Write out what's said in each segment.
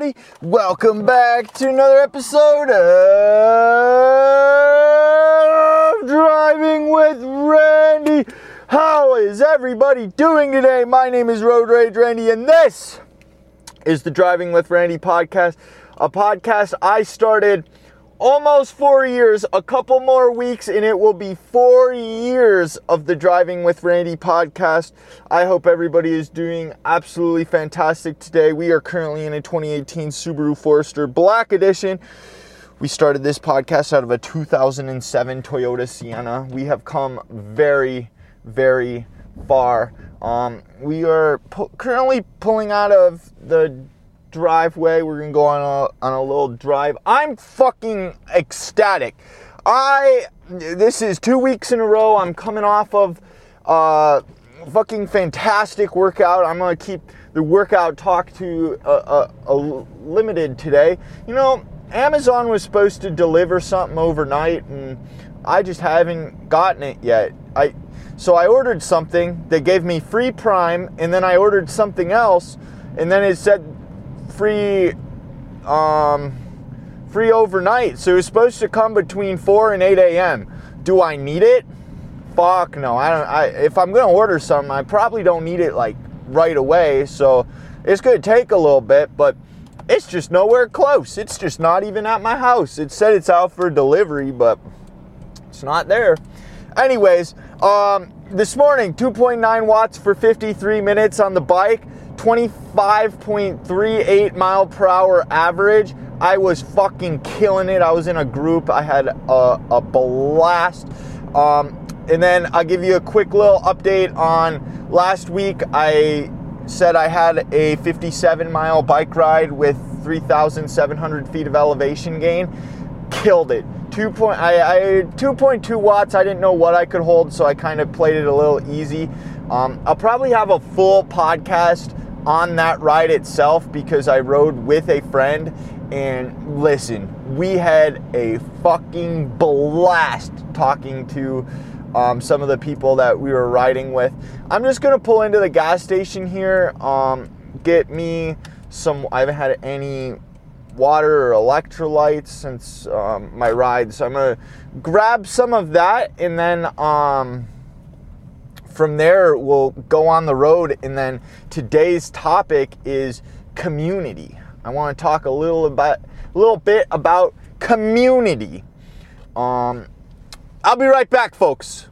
everybody. Welcome back to another episode of Driving with Randy. How is everybody doing today? My name is Road Rage Randy, and this is the Driving with Randy podcast, a podcast I started almost four years, a couple more weeks, and it will be four years of the Driving with Randy podcast. I hope everybody is doing absolutely fantastic today. We are currently in a 2018 Subaru Forester Black Edition. We started this podcast out of a 2007 Toyota Sienna. We have come very, very far. Um, we are pu- currently pulling out of the driveway. We're gonna go on a on a little drive. I'm fucking ecstatic. I this is two weeks in a row. I'm coming off of uh fucking fantastic workout. I'm gonna keep the workout talk to a, a, a limited today. You know, Amazon was supposed to deliver something overnight, and I just haven't gotten it yet. I so I ordered something. They gave me free Prime, and then I ordered something else, and then it said free um, free overnight. So it was supposed to come between 4 and 8 a.m. Do I need it? Fuck no. I don't I if I'm gonna order something, I probably don't need it like right away. So it's gonna take a little bit, but it's just nowhere close. It's just not even at my house. It said it's out for delivery, but it's not there. Anyways, um, this morning, 2.9 watts for 53 minutes on the bike. 25.38 mile per hour average. I was fucking killing it. I was in a group. I had a, a blast. Um, and then I'll give you a quick little update on last week. I said I had a 57 mile bike ride with 3,700 feet of elevation gain. Killed it. Two point, I, I 2.2 watts. I didn't know what I could hold, so I kind of played it a little easy. Um, I'll probably have a full podcast on that ride itself because I rode with a friend. And listen, we had a fucking blast talking to um, some of the people that we were riding with. I'm just gonna pull into the gas station here, um, get me some. I haven't had any water or electrolytes since um, my ride, so I'm gonna grab some of that and then. From there we'll go on the road and then today's topic is community. I want to talk a little about a little bit about community. Um, i'll be right back folks.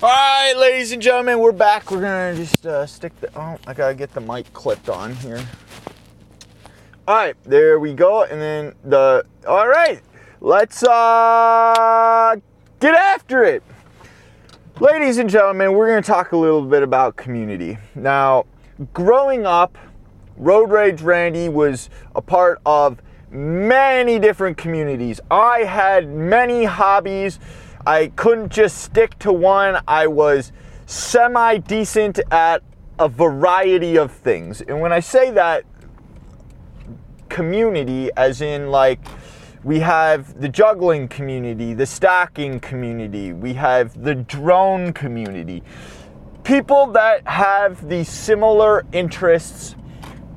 All right ladies and gentlemen we're back. We're gonna just uh, stick the oh i gotta get the mic clipped on here. All right there we go and then the all right let's uh get after it Ladies and gentlemen, we're going to talk a little bit about community. Now, growing up, Road Rage Randy was a part of many different communities. I had many hobbies. I couldn't just stick to one. I was semi decent at a variety of things. And when I say that, community, as in like, we have the juggling community, the stacking community, we have the drone community. People that have the similar interests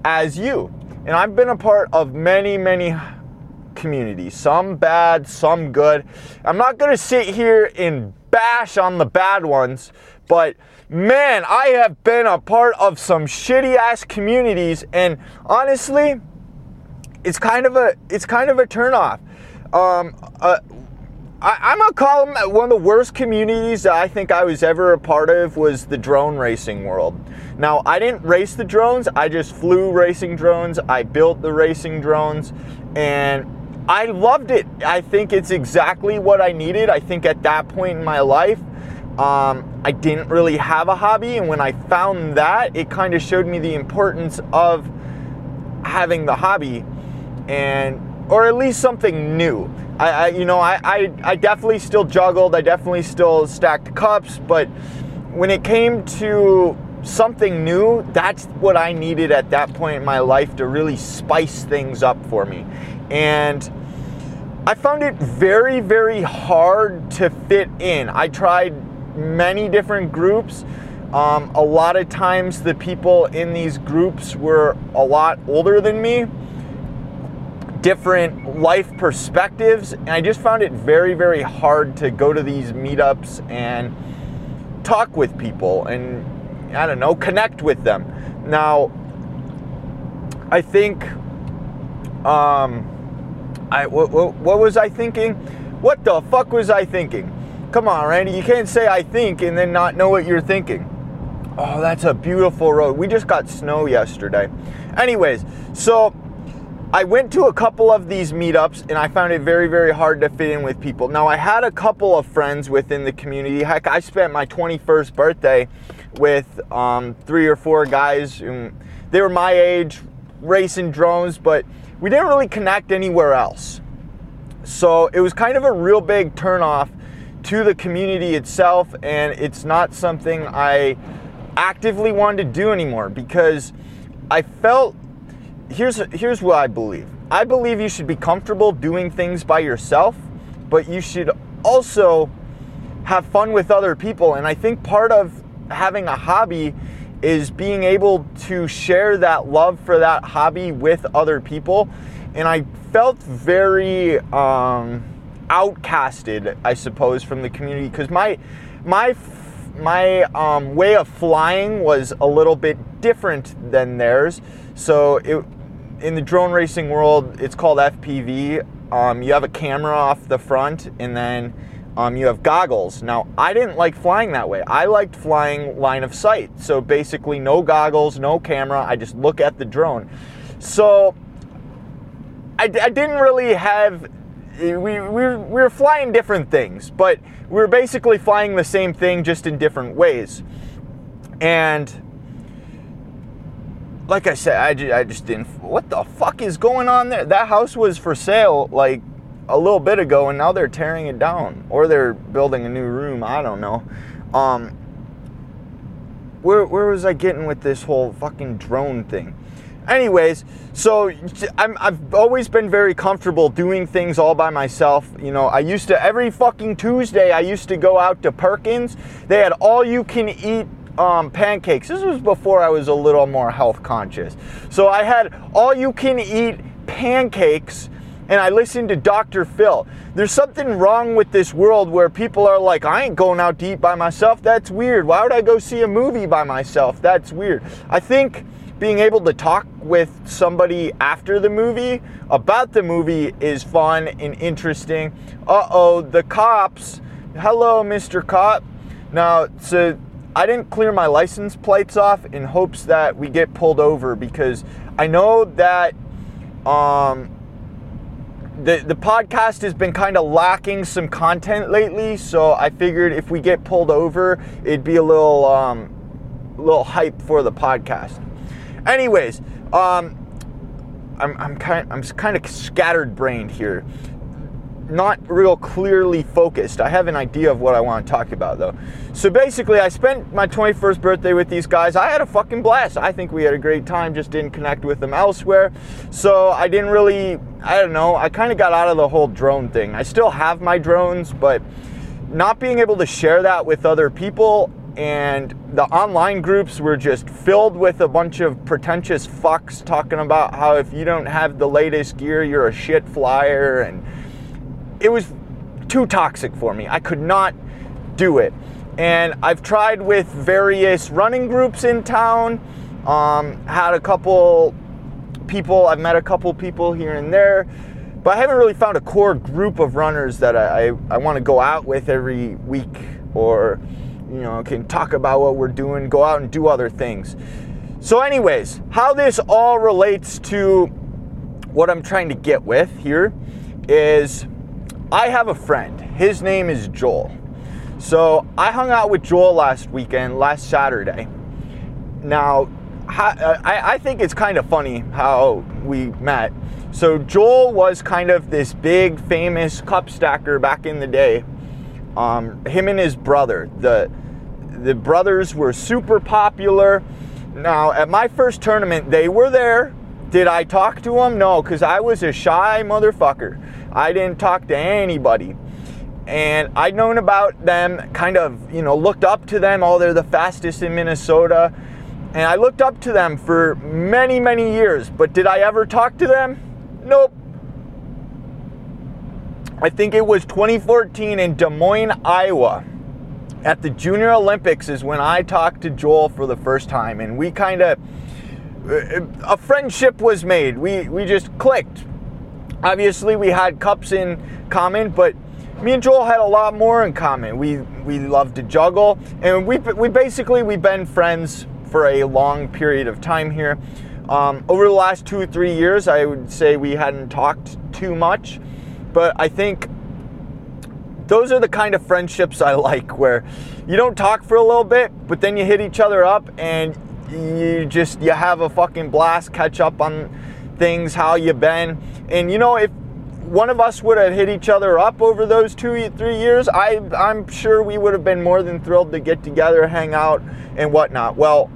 as you. And I've been a part of many, many communities, some bad, some good. I'm not gonna sit here and bash on the bad ones, but man, I have been a part of some shitty ass communities, and honestly, it's kind of a it's kind of a turnoff. Um, uh, I, am gonna call them one of the worst communities I think I was ever a part of was the drone racing world. Now I didn't race the drones; I just flew racing drones. I built the racing drones, and I loved it. I think it's exactly what I needed. I think at that point in my life, um, I didn't really have a hobby, and when I found that, it kind of showed me the importance of having the hobby and or at least something new. I, I you know, I, I, I definitely still juggled. I definitely still stacked cups, but when it came to something new, that's what I needed at that point in my life to really spice things up for me. And I found it very, very hard to fit in. I tried many different groups. Um, a lot of times, the people in these groups were a lot older than me different life perspectives. And I just found it very, very hard to go to these meetups and talk with people and, I don't know, connect with them. Now, I think, um, I, what, what, was I thinking? What the fuck was I thinking? Come on, Randy, you can't say I think and then not know what you're thinking. Oh, that's a beautiful road. We just got snow yesterday. Anyways, so I went to a couple of these meetups and I found it very, very hard to fit in with people. Now, I had a couple of friends within the community. Heck, I spent my 21st birthday with um, three or four guys. they were my age, racing drones, but we didn't really connect anywhere else. So it was kind of a real big turnoff to the community itself, and it's not something I actively wanted to do anymore because I felt here's here's what I believe. I believe you should be comfortable doing things by yourself, but you should also have fun with other people. And I think part of having a hobby is being able to share that love for that hobby with other people. And I felt very um, outcasted, I suppose, from the community because my my my um, way of flying was a little bit different than theirs. So it in the drone racing world, it's called FPV. Um, you have a camera off the front, and then um, you have goggles. Now, I didn't like flying that way. I liked flying line of sight. So basically, no goggles, no camera. I just look at the drone. So I, I didn't really have. We, we, we were flying different things, but we were basically flying the same thing just in different ways. And like I said, I just, I just didn't. What the fuck is going on there? That house was for sale like a little bit ago, and now they're tearing it down, or they're building a new room. I don't know. Um, where where was I getting with this whole fucking drone thing? Anyways, so i have always been very comfortable doing things all by myself. You know, I used to every fucking Tuesday I used to go out to Perkins. They had all you can eat um, pancakes. This was before I was a little more health conscious. So I had all you can eat pancakes and I listened to Dr. Phil. There's something wrong with this world where people are like, I ain't going out to eat by myself. That's weird. Why would I go see a movie by myself? That's weird. I think being able to talk with somebody after the movie about the movie is fun and interesting. Uh oh, the cops. Hello, Mr. Cop. Now, so I didn't clear my license plates off in hopes that we get pulled over because I know that um, the the podcast has been kind of lacking some content lately. So I figured if we get pulled over, it'd be a little um, little hype for the podcast. Anyways, um, I'm I'm kind I'm kind of scattered brained here not real clearly focused. I have an idea of what I want to talk about though. So basically, I spent my 21st birthday with these guys. I had a fucking blast. I think we had a great time, just didn't connect with them elsewhere. So I didn't really, I don't know, I kind of got out of the whole drone thing. I still have my drones, but not being able to share that with other people and the online groups were just filled with a bunch of pretentious fucks talking about how if you don't have the latest gear, you're a shit flyer and it was too toxic for me. I could not do it. And I've tried with various running groups in town, um, had a couple people, I've met a couple people here and there, but I haven't really found a core group of runners that I, I, I want to go out with every week or, you know, can talk about what we're doing, go out and do other things. So, anyways, how this all relates to what I'm trying to get with here is I have a friend. His name is Joel. So I hung out with Joel last weekend, last Saturday. Now, I, think it's kind of funny how we met. So Joel was kind of this big, famous cup stacker back in the day. Um, him and his brother, the the brothers were super popular. Now, at my first tournament, they were there. Did I talk to them? No, because I was a shy motherfucker. I didn't talk to anybody. And I'd known about them, kind of, you know, looked up to them. Oh, they're the fastest in Minnesota. And I looked up to them for many, many years. But did I ever talk to them? Nope. I think it was 2014 in Des Moines, Iowa. At the Junior Olympics is when I talked to Joel for the first time, and we kind of uh, a friendship was made. We we just clicked. Obviously, we had cups in common, but me and Joel had a lot more in common. We we loved to juggle, and we we basically we've been friends for a long period of time here. Um, over the last two or three years, I would say we hadn't talked too much, but I think those are the kind of friendships I like, where you don't talk for a little bit, but then you hit each other up and you just you have a fucking blast, catch up on things, how you been, and you know if one of us would have hit each other up over those two three years, I I'm sure we would have been more than thrilled to get together, hang out, and whatnot. Well,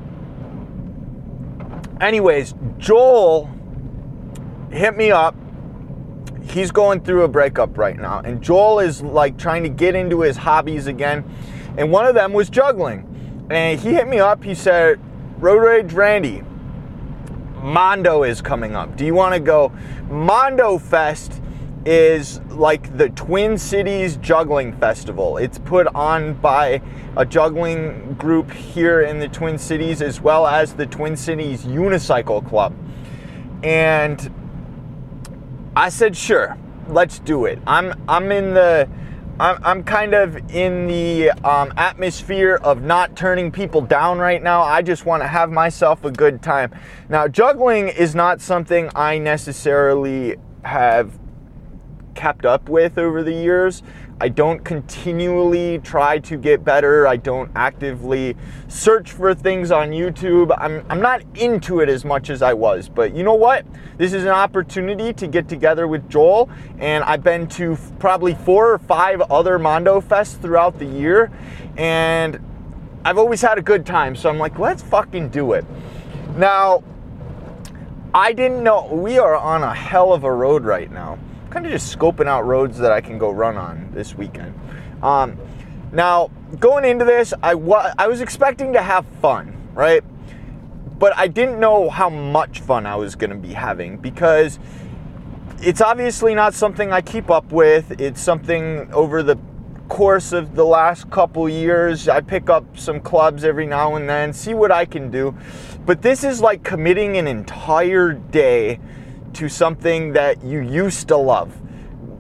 anyways, Joel hit me up. He's going through a breakup right now, and Joel is like trying to get into his hobbies again, and one of them was juggling. And he hit me up. He said, Road Rage Randy, Mondo is coming up. Do you want to go? Mondo Fest is like the Twin Cities Juggling Festival. It's put on by a juggling group here in the Twin Cities as well as the Twin Cities Unicycle Club. And I said, sure, let's do it. I'm I'm in the I'm, I'm kind of in the um, atmosphere of not turning people down right now. I just want to have myself a good time. Now, juggling is not something I necessarily have kept up with over the years. I don't continually try to get better. I don't actively search for things on YouTube. I'm, I'm not into it as much as I was. But you know what? This is an opportunity to get together with Joel. And I've been to probably four or five other Mondo Fests throughout the year. And I've always had a good time. So I'm like, let's fucking do it. Now, I didn't know we are on a hell of a road right now kind of just scoping out roads that I can go run on this weekend. Um, now, going into this, I, I was expecting to have fun, right? But I didn't know how much fun I was going to be having because it's obviously not something I keep up with. It's something over the course of the last couple years. I pick up some clubs every now and then, see what I can do. But this is like committing an entire day to something that you used to love.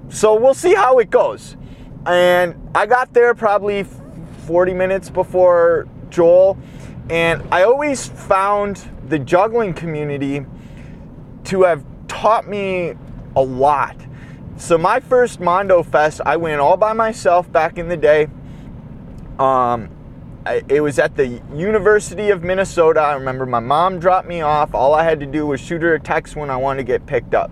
So we'll see how it goes. And I got there probably 40 minutes before Joel, and I always found the juggling community to have taught me a lot. So my first Mondo Fest, I went all by myself back in the day. Um, it was at the University of Minnesota. I remember my mom dropped me off. All I had to do was shoot her a text when I wanted to get picked up.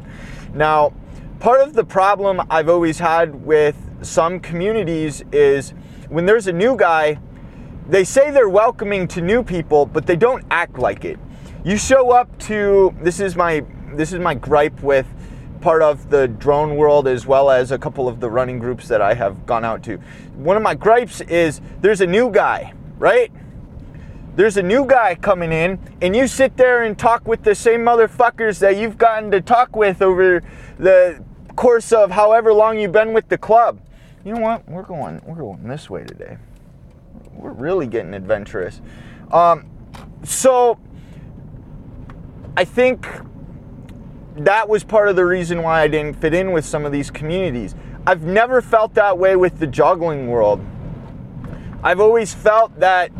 Now, part of the problem I've always had with some communities is when there's a new guy, they say they're welcoming to new people, but they don't act like it. You show up to this is my this is my gripe with part of the drone world as well as a couple of the running groups that I have gone out to. One of my gripes is there's a new guy right? There's a new guy coming in, and you sit there and talk with the same motherfuckers that you've gotten to talk with over the course of however long you've been with the club. You know what? We're going we're going this way today. We're really getting adventurous. Um, so I think that was part of the reason why I didn't fit in with some of these communities. I've never felt that way with the juggling world. I've always felt that,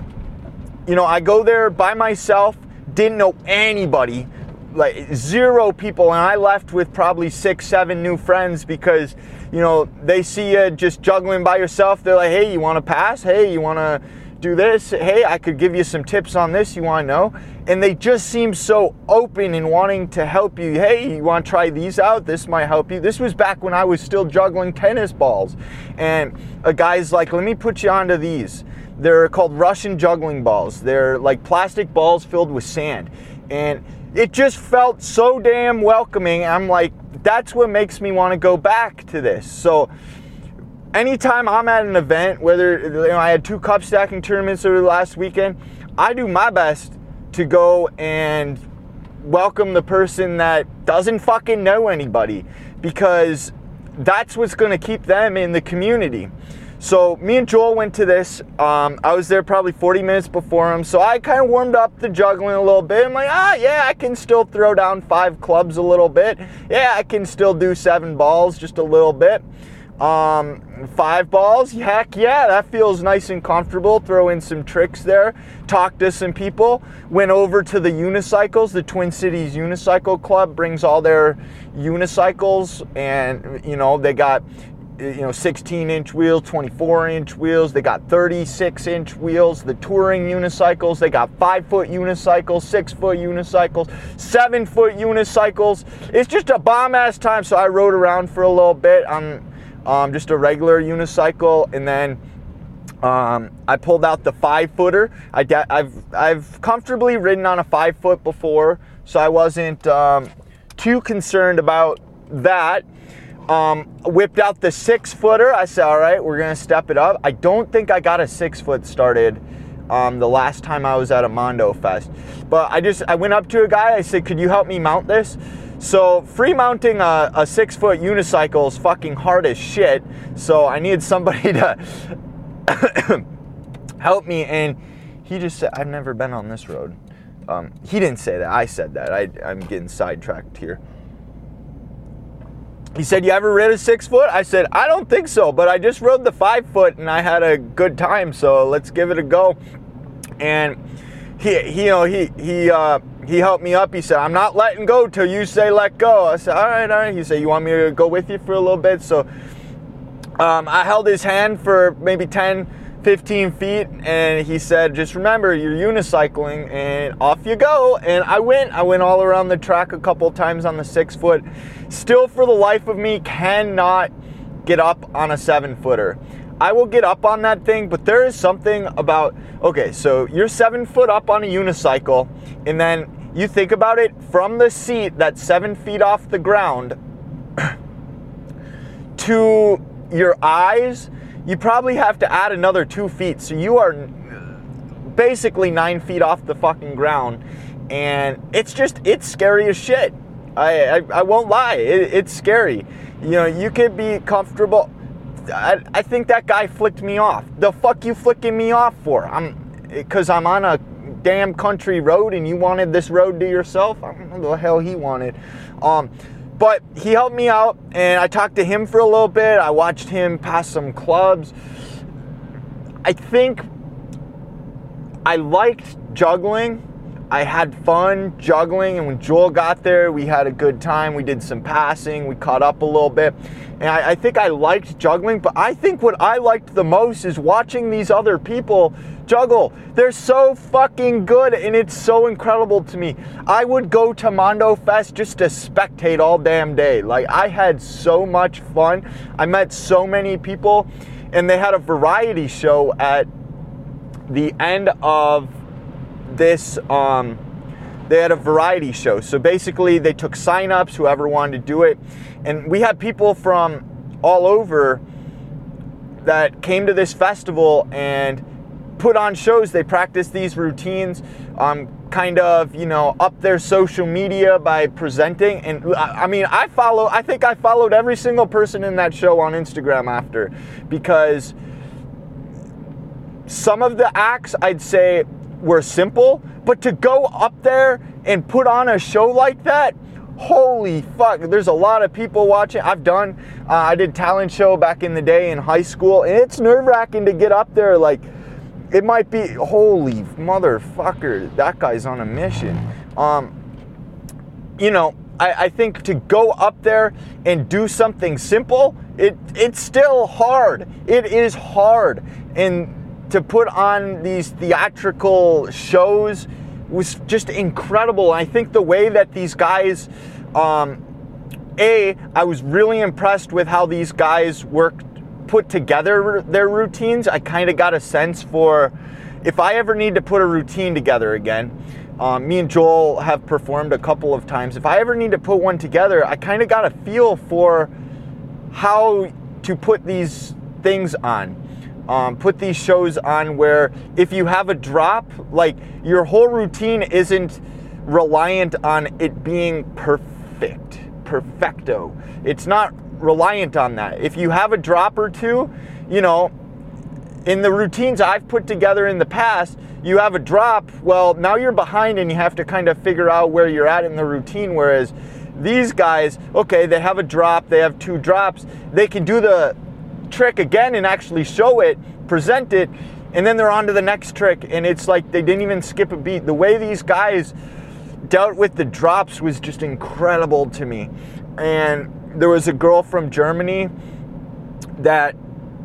you know, I go there by myself, didn't know anybody, like zero people, and I left with probably six, seven new friends because, you know, they see you just juggling by yourself. They're like, hey, you want to pass? Hey, you want to do this? Hey, I could give you some tips on this you want to know. And they just seem so open and wanting to help you. Hey, you want to try these out? This might help you. This was back when I was still juggling tennis balls. And a guy's like, let me put you onto these. They're called Russian juggling balls. They're like plastic balls filled with sand. And it just felt so damn welcoming. I'm like, that's what makes me want to go back to this. So, anytime I'm at an event, whether you know, I had two cup stacking tournaments over the last weekend, I do my best to go and welcome the person that doesn't fucking know anybody because that's what's going to keep them in the community. So me and Joel went to this. Um, I was there probably 40 minutes before him, so I kind of warmed up the juggling a little bit. I'm like, ah, yeah, I can still throw down five clubs a little bit. Yeah, I can still do seven balls just a little bit. Um, five balls, heck yeah, that feels nice and comfortable. Throw in some tricks there. Talk to some people. Went over to the unicycles. The Twin Cities Unicycle Club brings all their unicycles, and you know they got you know 16 inch wheels 24 inch wheels they got 36 inch wheels the touring unicycles they got five foot unicycles six foot unicycles seven foot unicycles it's just a bomb ass time so i rode around for a little bit on um, just a regular unicycle and then um, I pulled out the five footer. I have I've comfortably ridden on a five foot before, so I wasn't um, too concerned about that. Um, whipped out the six footer. I said, all right, we're gonna step it up. I don't think I got a six foot started um, the last time I was at a Mondo Fest, but I just I went up to a guy. I said, could you help me mount this? So free mounting a, a six foot unicycle is fucking hard as shit. So I needed somebody to help me, and he just said, I've never been on this road. Um, he didn't say that. I said that. I, I'm getting sidetracked here. He said, You ever rid a six foot? I said, I don't think so, but I just rode the five foot and I had a good time, so let's give it a go. And he, he you know, he, he, uh, he helped me up. He said, I'm not letting go till you say let go. I said, All right, all right. He said, You want me to go with you for a little bit? So um, I held his hand for maybe 10, 15 feet and he said just remember you're unicycling and off you go and i went i went all around the track a couple times on the six foot still for the life of me cannot get up on a seven footer i will get up on that thing but there is something about okay so you're seven foot up on a unicycle and then you think about it from the seat that's seven feet off the ground to your eyes you probably have to add another two feet. So you are basically nine feet off the fucking ground. And it's just, it's scary as shit. I, I, I won't lie. It, it's scary. You know, you could be comfortable. I, I think that guy flicked me off. The fuck you flicking me off for? I'm, because I'm on a damn country road and you wanted this road to yourself. I don't know the hell he wanted. Um, but he helped me out, and I talked to him for a little bit. I watched him pass some clubs. I think I liked juggling. I had fun juggling, and when Joel got there, we had a good time. We did some passing, we caught up a little bit, and I, I think I liked juggling. But I think what I liked the most is watching these other people juggle. They're so fucking good and it's so incredible to me. I would go to Mondo Fest just to spectate all damn day. Like I had so much fun. I met so many people and they had a variety show at the end of this um they had a variety show. So basically they took sign-ups whoever wanted to do it and we had people from all over that came to this festival and put on shows, they practice these routines, um, kind of, you know, up their social media by presenting. And I mean, I follow, I think I followed every single person in that show on Instagram after because some of the acts I'd say were simple, but to go up there and put on a show like that, holy fuck there's a lot of people watching. I've done uh, i did talent show back in the day in high school and it's nerve-wracking to get up there like it might be holy motherfucker that guy's on a mission. Um you know I, I think to go up there and do something simple it it's still hard. It is hard. And to put on these theatrical shows was just incredible i think the way that these guys um a i was really impressed with how these guys worked put together their routines, I kind of got a sense for if I ever need to put a routine together again. Um, me and Joel have performed a couple of times. If I ever need to put one together, I kind of got a feel for how to put these things on. Um, put these shows on where if you have a drop, like your whole routine isn't reliant on it being perfect, perfecto. It's not reliant on that. If you have a drop or two, you know, in the routines I've put together in the past, you have a drop, well, now you're behind and you have to kind of figure out where you're at in the routine. Whereas these guys, okay, they have a drop, they have two drops, they can do the trick again and actually show it, present it, and then they're on to the next trick. And it's like they didn't even skip a beat. The way these guys dealt with the drops was just incredible to me. And there was a girl from Germany that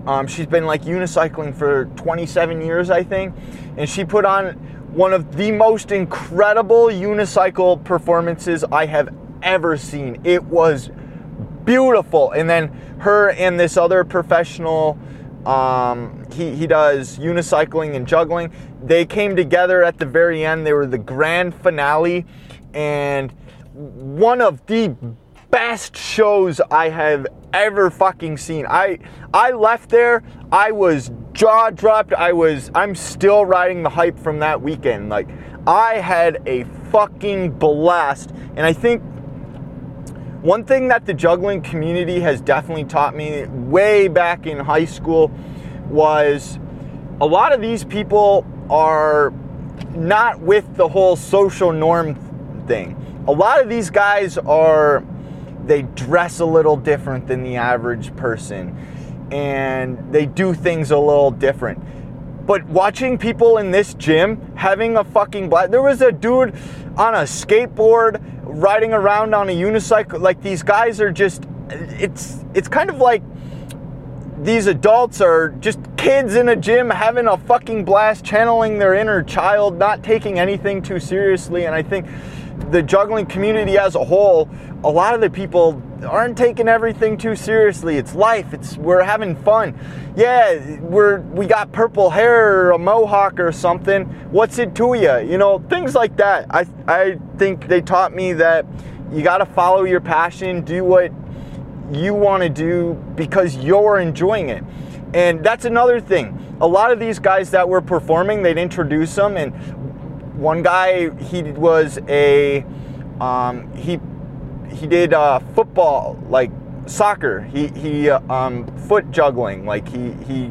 um, she's been like unicycling for 27 years, I think, and she put on one of the most incredible unicycle performances I have ever seen. It was beautiful. And then her and this other professional, um, he, he does unicycling and juggling. They came together at the very end. They were the grand finale, and one of the best shows I have ever fucking seen. I I left there, I was jaw dropped. I was I'm still riding the hype from that weekend. Like I had a fucking blast. And I think one thing that the juggling community has definitely taught me way back in high school was a lot of these people are not with the whole social norm thing. A lot of these guys are they dress a little different than the average person and they do things a little different. But watching people in this gym having a fucking blast, there was a dude on a skateboard riding around on a unicycle. Like these guys are just, it's it's kind of like these adults are just kids in a gym having a fucking blast, channeling their inner child, not taking anything too seriously. And I think the juggling community as a whole, a lot of the people aren't taking everything too seriously. It's life. It's we're having fun. Yeah, we're we got purple hair or a mohawk or something. What's it to you? You know, things like that. I I think they taught me that you got to follow your passion, do what you want to do because you're enjoying it. And that's another thing. A lot of these guys that were performing, they'd introduce them and one guy he was a um, he he did uh, football like soccer. He he uh, um, foot juggling like he he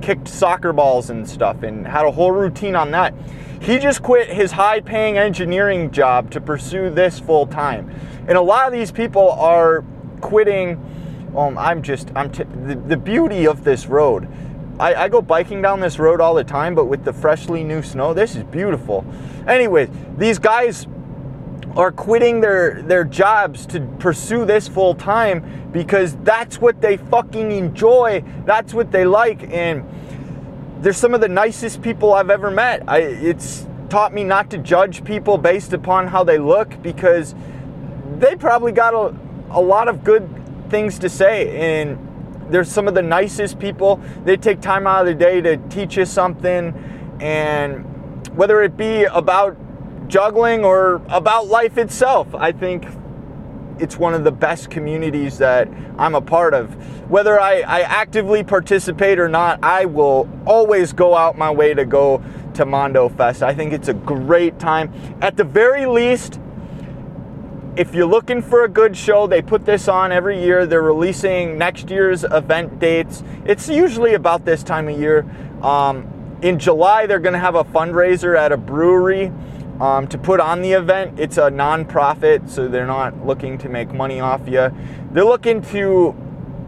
kicked soccer balls and stuff and had a whole routine on that. He just quit his high paying engineering job to pursue this full time. And a lot of these people are quitting. Um, I'm just, I'm t- the, the beauty of this road I, I, go biking down this road all the time, but with the freshly new snow, this is beautiful. Anyways, these guys are quitting their their jobs to pursue this full time because that's what they fucking enjoy. That's what they like, and they're some of the nicest people I've ever met. I, it's taught me not to judge people based upon how they look because they probably got a, a lot of good things to say and they're some of the nicest people. They take time out of their day to teach you something, and whether it be about juggling or about life itself, I think it's one of the best communities that I'm a part of. Whether I, I actively participate or not, I will always go out my way to go to Mondo Fest. I think it's a great time. At the very least, if you're looking for a good show, they put this on every year. They're releasing next year's event dates. It's usually about this time of year. Um, in July, they're going to have a fundraiser at a brewery um, to put on the event. It's a non-profit, so they're not looking to make money off you. They're looking to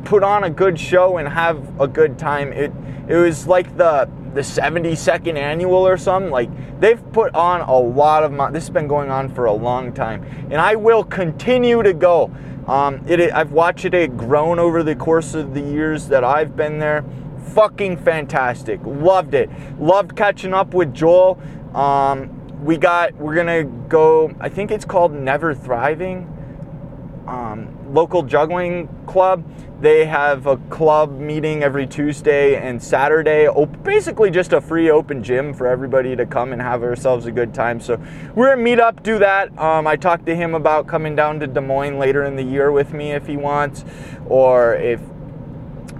put on a good show and have a good time. It it was like the the 72nd annual or something. Like they've put on a lot of money. This has been going on for a long time, and I will continue to go. Um, it, I've watched it grown over the course of the years that I've been there. Fucking fantastic. Loved it. Loved catching up with Joel. Um, we got. We're gonna go. I think it's called Never Thriving. Um, local juggling club they have a club meeting every Tuesday and Saturday. Basically, just a free open gym for everybody to come and have ourselves a good time. So we're gonna meet up, do that. Um, I talked to him about coming down to Des Moines later in the year with me if he wants, or if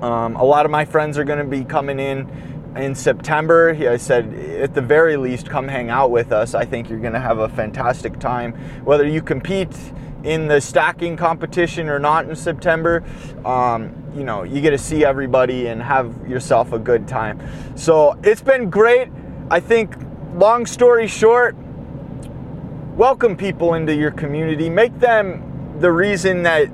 um, a lot of my friends are gonna be coming in in September. I said, at the very least, come hang out with us. I think you're going to have a fantastic time. Whether you compete in the stacking competition or not in September, um, you know, you get to see everybody and have yourself a good time. So it's been great. I think, long story short, welcome people into your community. Make them the reason that,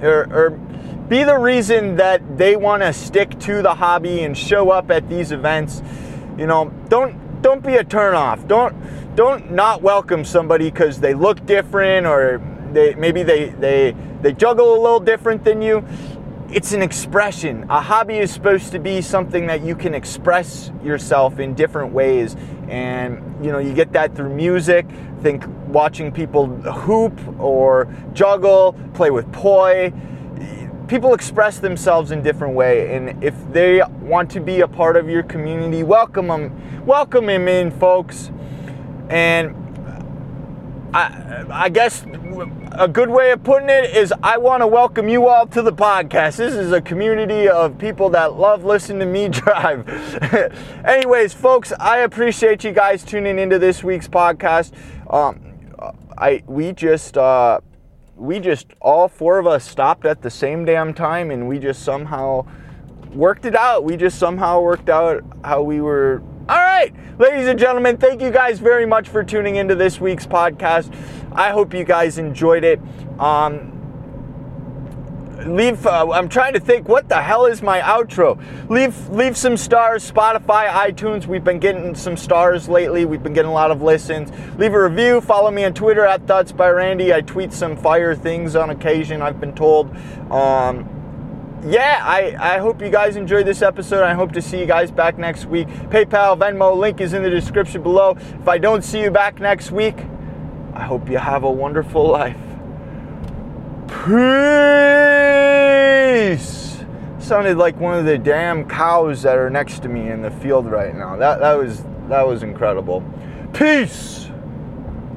or, or be the reason that they want to stick to the hobby and show up at these events. You know, don't don't be a turnoff. Don't don't not welcome somebody because they look different or they maybe they they they juggle a little different than you. It's an expression. A hobby is supposed to be something that you can express yourself in different ways, and you know you get that through music. Think watching people hoop or juggle, play with poi people express themselves in different way and if they want to be a part of your community welcome them welcome them in folks and I, I guess a good way of putting it is I want to welcome you all to the podcast. This is a community of people that love listening to me drive. Anyways, folks, I appreciate you guys tuning into this week's podcast. Um, I we just uh, we just all four of us stopped at the same damn time and we just somehow worked it out. We just somehow worked out how we were. All right, ladies and gentlemen, thank you guys very much for tuning into this week's podcast. I hope you guys enjoyed it. Um, leave uh, i'm trying to think what the hell is my outro leave leave some stars spotify itunes we've been getting some stars lately we've been getting a lot of listens leave a review follow me on twitter at thoughts by randy i tweet some fire things on occasion i've been told um, yeah, I, I hope you guys enjoyed this episode. I hope to see you guys back next week. PayPal, Venmo, link is in the description below. If I don't see you back next week, I hope you have a wonderful life. Peace. Sounded like one of the damn cows that are next to me in the field right now. That that was that was incredible. Peace.